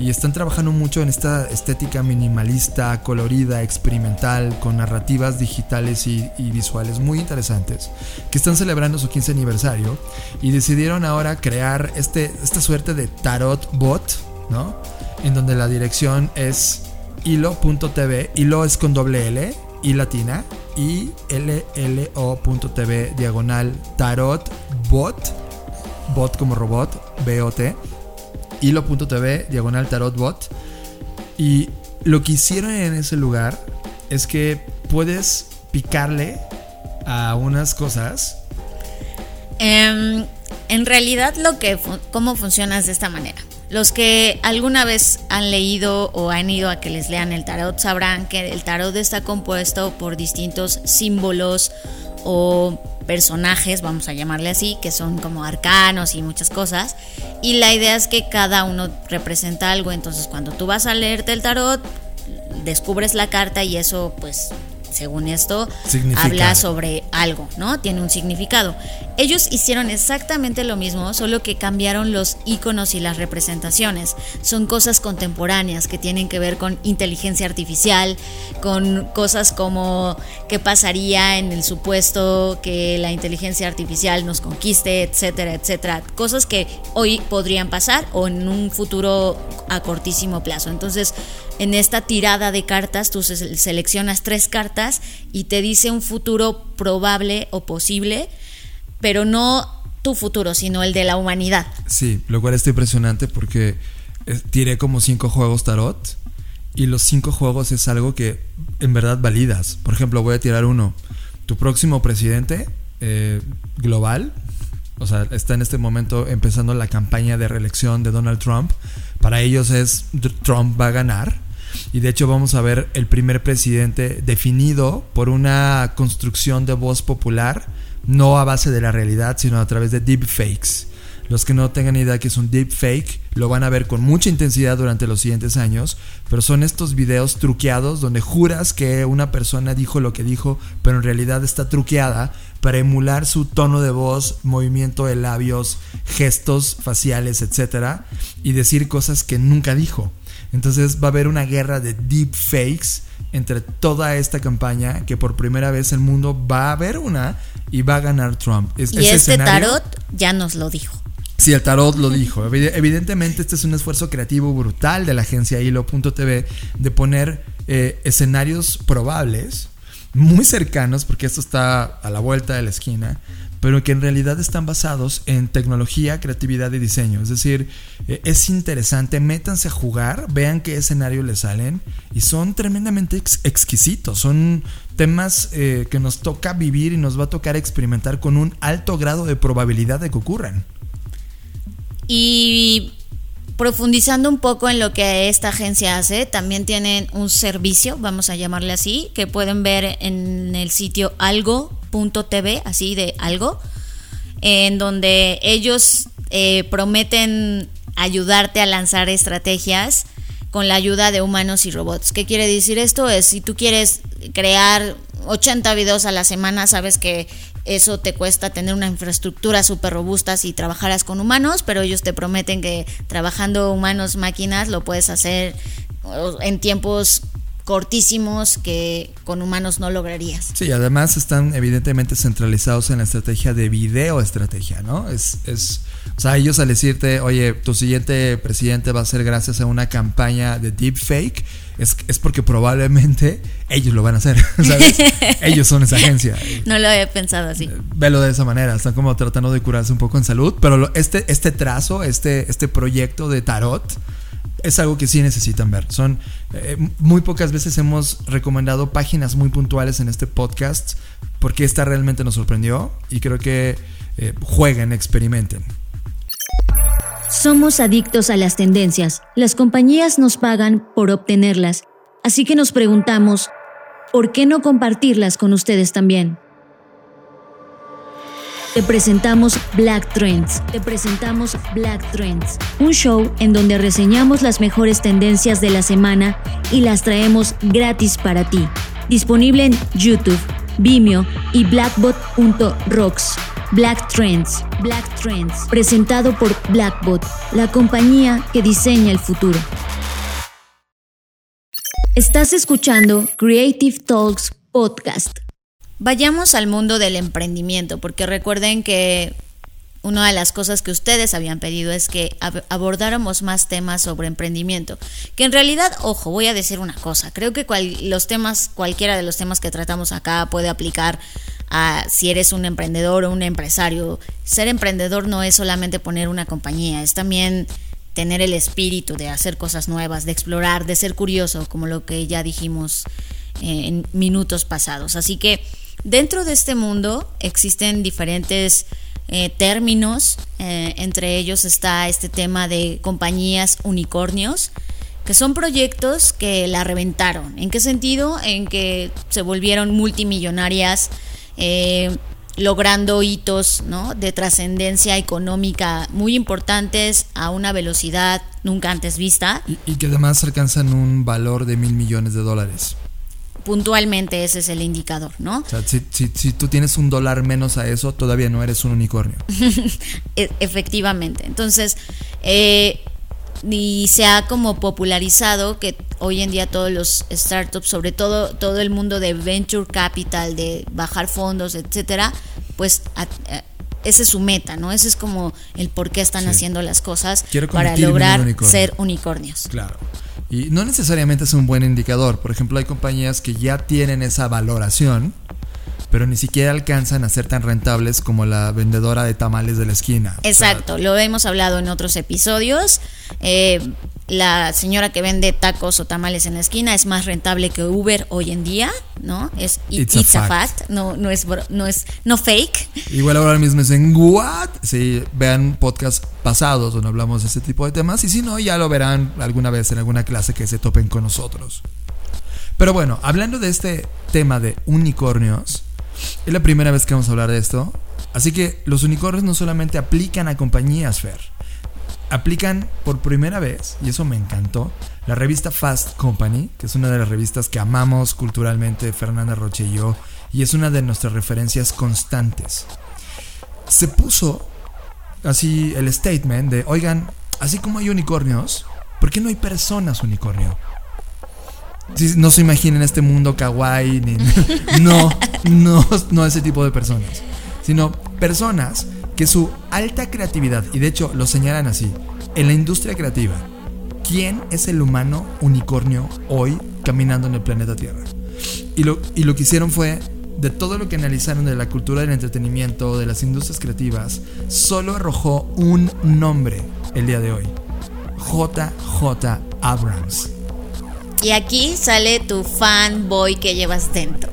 y están trabajando mucho en esta estética minimalista, colorida, experimental, con narrativas digitales y, visuales muy interesantes, que están celebrando su 15 aniversario y decidieron ahora crear este, esta suerte de tarot bot, ¿no? En donde la dirección es hilo.tv, hilo es con doble L, y latina, y llo.tv diagonal tarot bot, bot como robot, B-O-T, hilo.tv diagonal tarot bot. Y lo que hicieron en ese lugar es que puedes picarle a unas cosas. Em, en realidad lo que cómo funciona es de esta manera. Los que alguna vez han leído o han ido a que les lean el tarot sabrán que el tarot está compuesto por distintos símbolos o personajes, vamos a llamarle así, que son como arcanos y muchas cosas. Y la idea es que cada uno representa algo. Entonces cuando tú vas a leerte el tarot, descubres la carta y eso pues según esto habla sobre algo, ¿no? Tiene un significado. ellos hicieron exactamente lo mismo, solo que cambiaron los iconos y las representaciones. Son cosas contemporáneas que tienen que ver con inteligencia artificial, con cosas como qué pasaría en el supuesto que la inteligencia artificial nos conquiste, etcétera, etcétera. Cosas que hoy podrían pasar o en un futuro a cortísimo plazo. Entonces, en esta tirada de cartas, tú seleccionas tres cartas y te dice un futuro probable o posible pero no tu futuro, sino el de la humanidad. Sí, lo cual está impresionante porque eh, tiré como cinco juegos tarot y los cinco juegos es algo que en verdad validas. Por ejemplo, voy a tirar uno. Tu próximo presidente eh, global, o sea, está en este momento empezando la campaña de reelección de Donald Trump. Para ellos es Trump va a ganar. Y de hecho vamos a ver el primer presidente definido por una construcción de voz popular no a base de la realidad, sino a través de deepfakes. Los que no tengan idea que es un deepfake lo van a ver con mucha intensidad durante los siguientes años, pero son estos videos truqueados donde juras que una persona dijo lo que dijo, pero en realidad está truqueada para emular su tono de voz, movimiento de labios, gestos faciales, etc. y decir cosas que nunca dijo. Entonces va a haber una guerra de deepfakes entre toda esta campaña que por primera vez el mundo va a ver una y va a ganar Trump. y este tarot ya nos lo dijo. Sí, el tarot lo dijo. Evidentemente este es un esfuerzo creativo brutal de la agencia Hilo.tv de poner eh, escenarios probables, muy cercanos, porque esto está a la vuelta de la esquina, pero que en realidad están basados en tecnología, creatividad y diseño. Es decir, eh, es interesante, métanse a jugar, vean qué escenario les salen y son tremendamente exquisitos. Son temas eh, que nos toca vivir y nos va a tocar experimentar con un alto grado de probabilidad de que ocurran. Y profundizando un poco en lo que esta agencia hace, también tienen un servicio, vamos a llamarle así, que pueden ver en el sitio algo.tv, así de algo, en donde ellos eh, prometen ayudarte a lanzar estrategias con la ayuda de humanos y robots. ¿Qué quiere decir esto? Es si tú quieres crear 80 videos a la semana, sabes que eso te cuesta tener una infraestructura súper robusta si trabajaras con humanos, pero ellos te prometen que trabajando humanos, máquinas, lo puedes hacer en tiempos cortísimos que con humanos no lograrías. Sí, además están evidentemente centralizados en la estrategia de video estrategia, ¿no? Es, es, o sea, ellos al decirte, oye, tu siguiente presidente va a ser gracias a una campaña de deepfake, es, es porque probablemente ellos lo van a hacer, ¿sabes? ellos son esa agencia. No lo había pensado así. Velo de esa manera, están como tratando de curarse un poco en salud, pero este, este trazo, este, este proyecto de tarot, es algo que sí necesitan ver. Son eh, muy pocas veces hemos recomendado páginas muy puntuales en este podcast porque esta realmente nos sorprendió y creo que eh, jueguen, experimenten. Somos adictos a las tendencias. Las compañías nos pagan por obtenerlas. Así que nos preguntamos, ¿por qué no compartirlas con ustedes también? Te presentamos Black Trends. Te presentamos Black Trends, un show en donde reseñamos las mejores tendencias de la semana y las traemos gratis para ti. Disponible en YouTube, Vimeo y blackbot.rocks. Black Trends. Black Trends. Presentado por Blackbot, la compañía que diseña el futuro. Estás escuchando Creative Talks Podcast. Vayamos al mundo del emprendimiento, porque recuerden que una de las cosas que ustedes habían pedido es que abordáramos más temas sobre emprendimiento. Que en realidad, ojo, voy a decir una cosa, creo que los temas, cualquiera de los temas que tratamos acá puede aplicar a si eres un emprendedor o un empresario. Ser emprendedor no es solamente poner una compañía, es también tener el espíritu de hacer cosas nuevas, de explorar, de ser curioso, como lo que ya dijimos eh, en minutos pasados. Así que Dentro de este mundo existen diferentes eh, términos, eh, entre ellos está este tema de compañías unicornios, que son proyectos que la reventaron. ¿En qué sentido? En que se volvieron multimillonarias, eh, logrando hitos de trascendencia económica muy importantes a una velocidad nunca antes vista. y que además alcanzan un valor de mil millones de dólares. Puntualmente ese es el indicador, ¿no? O sea, si, si- si tú tienes un dólar menos a eso, todavía no eres un unicornio. E- efectivamente. Entonces, eh, y se ha como popularizado que hoy en día todos los startups, sobre todo todo el mundo de venture capital, de bajar fondos, etcétera, pues a- a- ese es su meta, ¿no? Ese es como el por qué están Sí. haciendo las cosas para un lograr unicornio. ser unicornios. Claro. Y no necesariamente es un buen indicador. Por ejemplo, hay compañías que ya tienen esa valoración, pero ni siquiera alcanzan a ser tan rentables como la vendedora de tamales de la esquina. Exacto, lo hemos hablado en otros episodios. Eh, la señora que vende tacos o tamales en la esquina es más rentable que Uber hoy en día, ¿no? Es It's it's, a a fact. fact, no, no es no es no fake. Igual ahora mismo dicen, ¿what? Si vean podcasts pasados donde hablamos de este tipo de temas, y si no, ya lo verán alguna vez en alguna clase que se topen con nosotros. Pero bueno, hablando de este tema de unicornios, es la primera vez que vamos a hablar de esto. Así que los unicornios no solamente aplican a compañías, Fer. Aplican por primera vez, y eso me encantó, la revista Fast Company, que es una de las revistas que amamos culturalmente Fernanda Roche y yo, y es una de nuestras referencias constantes. Se puso así el statement de, oigan, así como hay unicornios, ¿por qué no hay personas unicornio? No se imaginen este mundo kawaii, ni, no, no, no ese tipo de personas, sino personas que su alta creatividad, y de hecho lo señalan así, en la industria creativa, ¿quién es el humano unicornio hoy caminando en el planeta Tierra? Y lo, y lo que hicieron fue, de todo lo que analizaron de la cultura del entretenimiento, de las industrias creativas, solo arrojó un nombre el día de hoy. JJ Abrams. Y aquí sale tu fanboy que llevas dentro.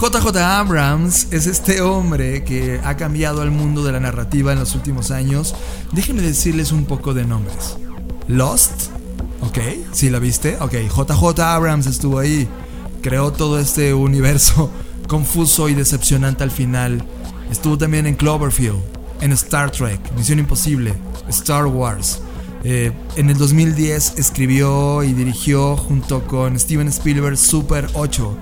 JJ Abrams es este hombre que ha cambiado el mundo de la narrativa en los últimos años. Déjenme decirles un poco de nombres. Lost, ok, ¿sí la viste? Ok, JJ Abrams estuvo ahí. Creó todo este universo confuso y decepcionante al final. Estuvo también en Cloverfield, en Star Trek, Misión Imposible, Star Wars. Eh, en el 2010 escribió y dirigió junto con Steven Spielberg Super 8.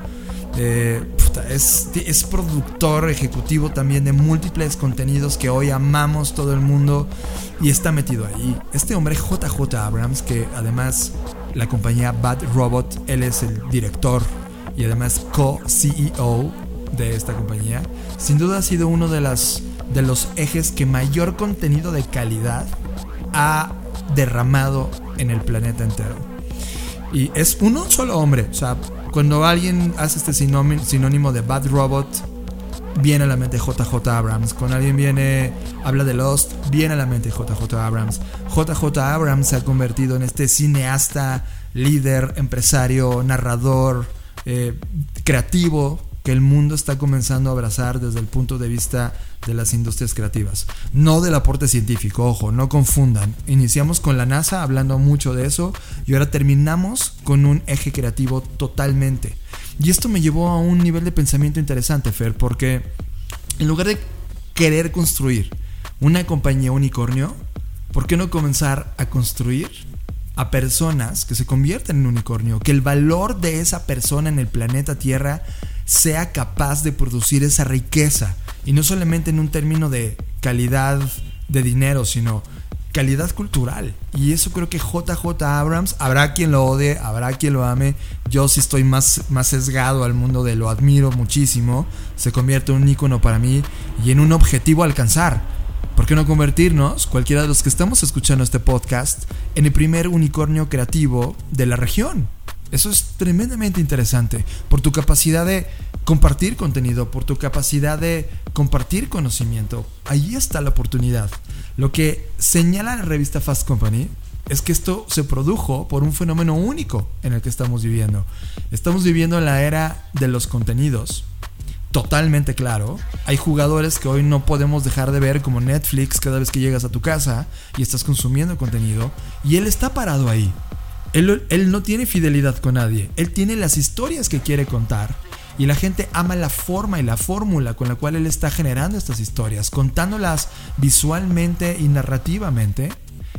Eh, es, es productor ejecutivo también de múltiples contenidos que hoy amamos todo el mundo y está metido ahí. Este hombre JJ Abrams, que además la compañía Bad Robot, él es el director y además co-CEO de esta compañía, sin duda ha sido uno de, las, de los ejes que mayor contenido de calidad ha derramado en el planeta entero. Y es uno solo hombre. O sea, cuando alguien hace este sinónimo, de Bad Robot, viene a la mente JJ Abrams. Cuando alguien viene, habla de Lost, viene a la mente JJ Abrams. JJ Abrams se ha convertido en este cineasta, líder, empresario, narrador, eh, creativo que el mundo está comenzando a abrazar desde el punto de vista de las industrias creativas. No del aporte científico, ojo, no confundan. Iniciamos con la NASA hablando mucho de eso y ahora terminamos con un eje creativo totalmente. Y esto me llevó a un nivel de pensamiento interesante, Fer, porque en lugar de querer construir una compañía unicornio, ¿por qué no comenzar a construir a personas que se convierten en unicornio? Que el valor de esa persona en el planeta Tierra sea capaz de producir esa riqueza. Y no solamente en un término de calidad de dinero, sino calidad cultural. Y eso creo que JJ Abrams, habrá quien lo odie, habrá quien lo ame. Yo sí estoy más, más sesgado al mundo de lo admiro muchísimo. Se convierte en un icono para mí y en un objetivo a alcanzar. ¿Por qué no convertirnos, cualquiera de los que estamos escuchando este podcast, en el primer unicornio creativo de la región? Eso es tremendamente interesante por tu capacidad de compartir contenido, por tu capacidad de compartir conocimiento. Ahí está la oportunidad. Lo que señala la revista Fast Company es que esto se produjo por un fenómeno único en el que estamos viviendo. Estamos viviendo en la era de los contenidos. Totalmente claro. Hay jugadores que hoy no podemos dejar de ver como Netflix cada vez que llegas a tu casa y estás consumiendo contenido. Y él está parado ahí. Él, él, no tiene fidelidad con nadie. Él tiene las historias que quiere contar. Y la gente ama la forma y la fórmula con la cual él está generando estas historias, contándolas visualmente y narrativamente.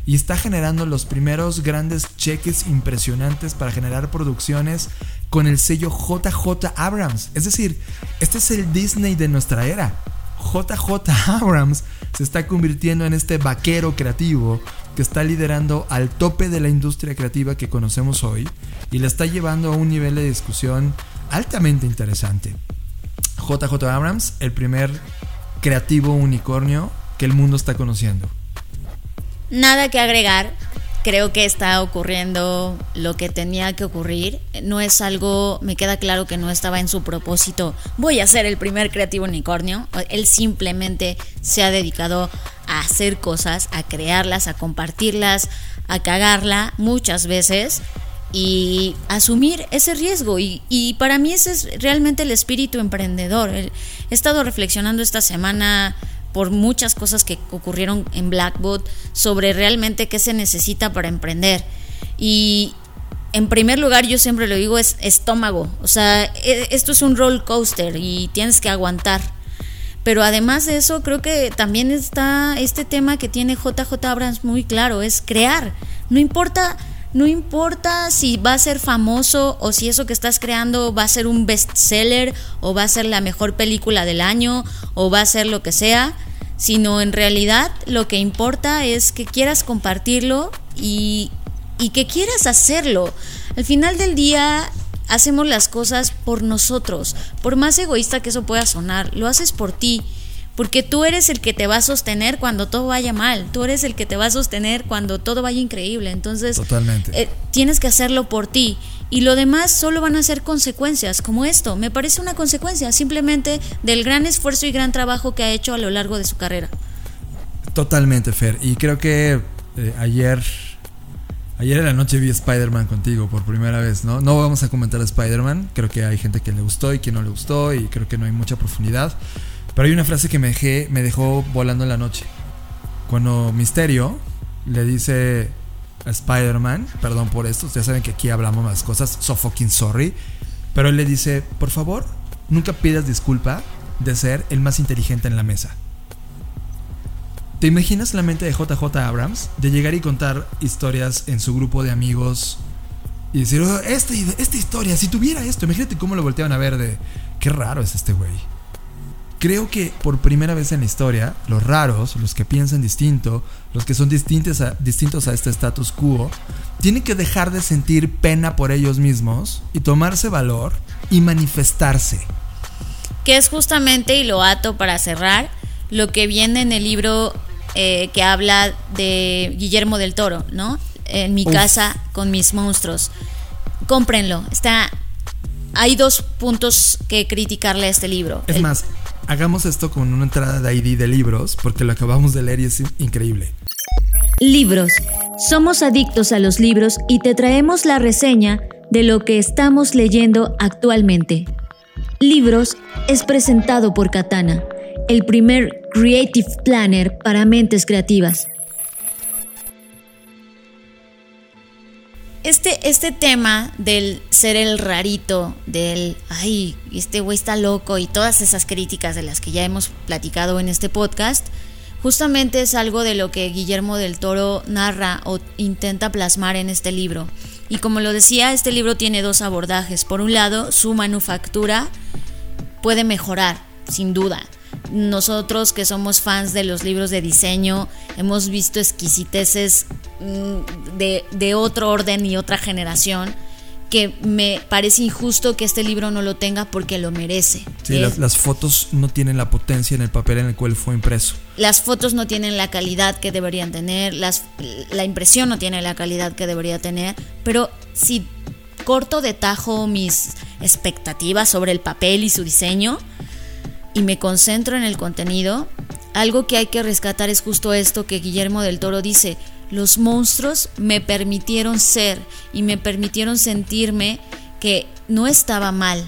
Y está generando los primeros grandes cheques impresionantes para generar producciones con el sello JJ Abrams. Es decir, este es el Disney de nuestra era. JJ Abrams se está convirtiendo en este vaquero creativo que está liderando al tope de la industria creativa que conocemos hoy y la está llevando a un nivel de discusión altamente interesante. JJ Abrams, el primer creativo unicornio que el mundo está conociendo. Nada que agregar. Creo que está ocurriendo lo que tenía que ocurrir. No es algo, me queda claro que no estaba en su propósito. Voy a ser el primer creativo unicornio. Él simplemente se ha dedicado a hacer cosas, a crearlas, a compartirlas, a cagarla muchas veces y asumir ese riesgo. Y, para mí ese es realmente el espíritu emprendedor. He estado reflexionando esta semana por muchas cosas que ocurrieron en Blackbot sobre realmente qué se necesita para emprender. Y en primer lugar, yo siempre lo digo, es estómago. O sea, e, esto es un roller coaster y tienes que aguantar. Pero además de eso, creo que también está este tema que tiene JJ Abrams muy claro, es crear. No importa no importa si va a ser famoso o si eso que estás creando va a ser un bestseller o va a ser la mejor película del año o va a ser lo que sea, sino en realidad lo que importa es que quieras compartirlo y, y que quieras hacerlo. Al final del día hacemos las cosas por nosotros, por más egoísta que eso pueda sonar, lo haces por ti porque tú eres el que te va a sostener cuando todo vaya mal, tú eres el que te va a sostener cuando todo vaya increíble, entonces eh, tienes que hacerlo por ti. Y lo demás solo van a ser consecuencias, como esto, me parece una consecuencia simplemente del gran esfuerzo y gran trabajo que ha hecho a lo largo de su carrera. Totalmente, Fer, y creo que eh, ayer Ayer en la noche vi Spider-Man contigo por primera vez, ¿no? No vamos a comentar a Spider-Man, creo que hay gente que le gustó y que no le gustó y creo que no hay mucha profundidad. Pero hay una frase que me, dejé, dejó volando en la noche. Cuando Misterio le dice a Spider-Man, perdón por esto, ustedes saben que aquí hablamos más cosas, so fucking sorry. Pero él le dice, por favor, nunca pidas disculpa de ser el más inteligente en la mesa. ¿Te imaginas la mente de JJ Abrams de llegar y contar historias en su grupo de amigos y decir, oh, esta, esta historia, si tuviera esto, imagínate cómo lo volteaban a ver de, qué raro es este güey? Creo que por primera vez en la historia, los raros, los que piensan distinto, los que son distintos a, distintos a este status quo, tienen que dejar de sentir pena por ellos mismos y tomarse valor y manifestarse. Que es justamente, y lo ato para cerrar, lo que viene en el libro eh, que habla de Guillermo del Toro, ¿no? En mi casa con mis monstruos. Cómprenlo. Está. Hay dos puntos que criticarle a este libro. Es más, hagamos esto con una entrada de ID de libros, porque lo acabamos de leer y es increíble. Libros. Somos adictos a los libros y te traemos la reseña de lo que estamos leyendo actualmente. Libros es presentado por Katana, el primer Creative Planner para mentes creativas. Este, este tema del ser el rarito, del, ay, este güey está loco y todas esas críticas de las que ya hemos platicado en este podcast, justamente es algo de lo que Guillermo del Toro narra o intenta plasmar en este libro. Y como lo decía, este libro tiene dos abordajes. Por un lado, su manufactura puede mejorar, sin duda nosotros que somos fans de los libros de diseño, hemos visto exquisiteces mm, de, otro orden y otra generación que me parece injusto que este libro no lo tenga porque lo merece. Sí, las, fotos no tienen la potencia en el papel en el cual fue impreso. Las fotos no tienen la calidad que deberían tener, las, la impresión no tiene la calidad que debería tener, pero si corto de tajo mis expectativas sobre el papel y su diseño, y me concentro en el contenido, algo que hay que rescatar es justo esto que Guillermo del Toro dice, los monstruos me permitieron ser y me permitieron sentirme que no estaba mal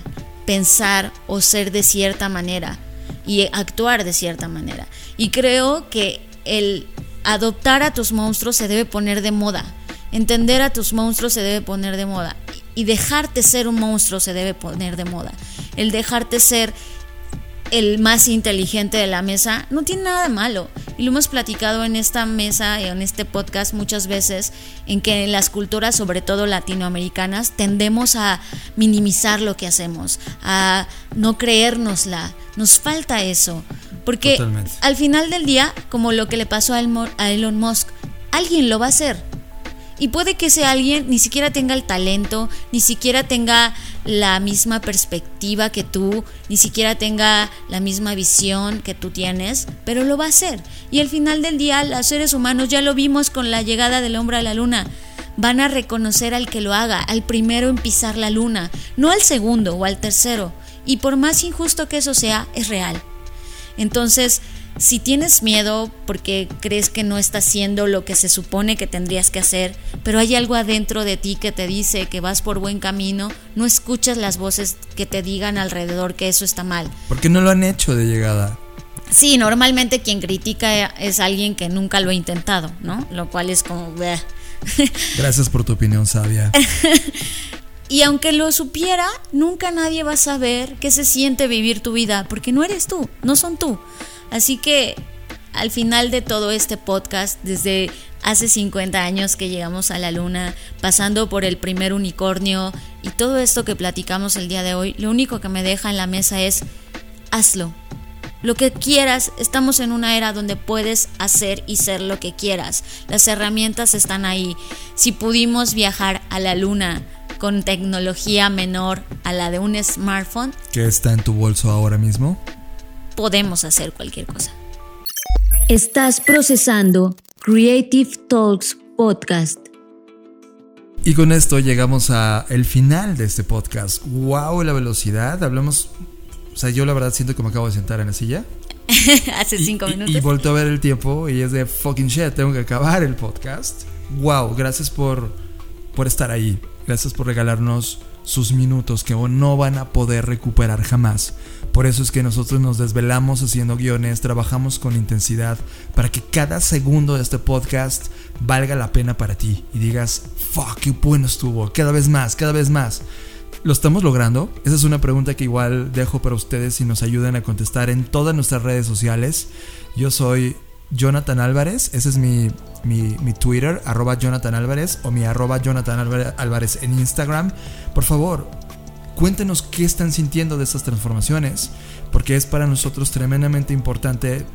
pensar o ser de cierta manera y actuar de cierta manera. Y creo que el adoptar a tus monstruos se debe poner de moda. Entender a tus monstruos se debe poner de moda. Y dejarte ser un monstruo se debe poner de moda. El dejarte ser el más inteligente de la mesa, no tiene nada de malo. y lo hemos platicado en esta mesa, en este podcast muchas veces, en que en las culturas, sobre todo latinoamericanas, tendemos a minimizar lo que hacemos, a no creérnosla. Nos falta eso. Porque Totalmente. al final del día, como lo que le pasó a Elon Musk, alguien lo va a hacer. Y puede que ese alguien ni siquiera tenga el talento, ni siquiera tenga la misma perspectiva que tú, ni siquiera tenga la misma visión que tú tienes, pero lo va a hacer. Y al final del día, los seres humanos, ya lo vimos con la llegada del hombre a la luna, van a reconocer al que lo haga, al primero en pisar la luna, no al segundo o al tercero. Y por más injusto que eso sea, es real. Entonces, si tienes miedo porque crees que no estás haciendo lo que se supone que tendrías que hacer, pero hay algo adentro de ti que te dice que vas por buen camino, no escuchas las voces que te digan alrededor que eso está mal. Porque no lo han hecho de llegada. Sí, normalmente quien critica es alguien que nunca lo ha intentado, ¿no? Lo cual es como... "Bleh". Gracias por tu opinión sabia. Y aunque lo supiera, nunca nadie va a saber qué se siente vivir tu vida, porque no eres tú, no son tú. Así que al final de todo este podcast, desde hace 50 años que llegamos a la luna, pasando por el primer unicornio y todo esto que platicamos el día de hoy, lo único que me deja en la mesa es hazlo. Lo que quieras, estamos en una era donde puedes hacer y ser lo que quieras. Las herramientas están ahí. Si pudimos viajar a la luna con tecnología menor a la de un smartphone, que está en tu bolso ahora mismo. Podemos hacer cualquier cosa. Estás procesando Creative Talks Podcast. Y con esto llegamos a el final de este podcast. Wow, la velocidad. Hablamos. O sea, yo la verdad siento que me acabo de sentar en la silla. Hace Y- cinco y, minutos. Y volto a ver el tiempo y es de fucking shit, tengo que acabar el podcast. Wow, gracias por, por estar ahí. Gracias por regalarnos sus minutos que no van a poder recuperar jamás. Por eso es que nosotros nos desvelamos haciendo guiones, trabajamos con intensidad para que cada segundo de este podcast valga la pena para ti y digas, fuck, qué bueno estuvo, cada vez más, cada vez más. ¿Lo estamos logrando? Esa es una pregunta que igual dejo para ustedes y nos ayudan a contestar en todas nuestras redes sociales. Yo soy Jonathan Álvarez, ese es mi, mi, mi Twitter, arroba Jonathan Álvarez o mi arroba Jonathan Álvarez- Álvarez en Instagram. Por favor, cuéntenos qué están sintiendo de estas transformaciones, porque es para nosotros tremendamente importante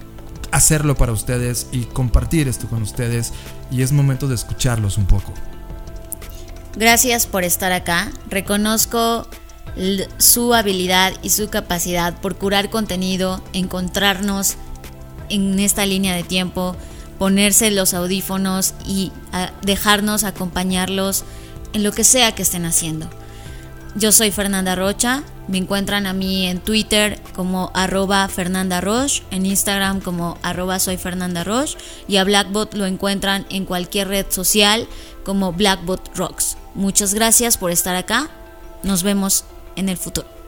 hacerlo para ustedes y compartir esto con ustedes y es momento de escucharlos un poco. Gracias por estar acá. Reconozco su habilidad y su capacidad por curar contenido, encontrarnos en esta línea de tiempo, ponerse los audífonos y a- dejarnos acompañarlos en lo que sea que estén haciendo. Yo soy Fernanda Rocha, me encuentran a mí en Twitter como arroba Fernanda Roche, en Instagram como arroba soy Fernanda Roche y a Blackbot lo encuentran en cualquier red social como Blackbot Rocks. Muchas gracias por estar acá, nos vemos en el futuro.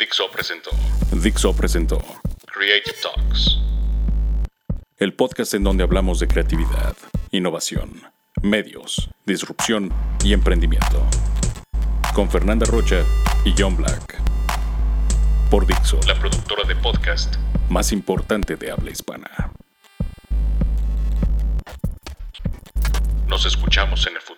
Dixo presentó. Dixo presentó. Creative Talks. El podcast en donde hablamos de creatividad, innovación, medios, disrupción y emprendimiento. Con Fernanda Rocha y John Black. Por Dixo, la productora de podcast más importante de habla hispana. Nos escuchamos en el futuro.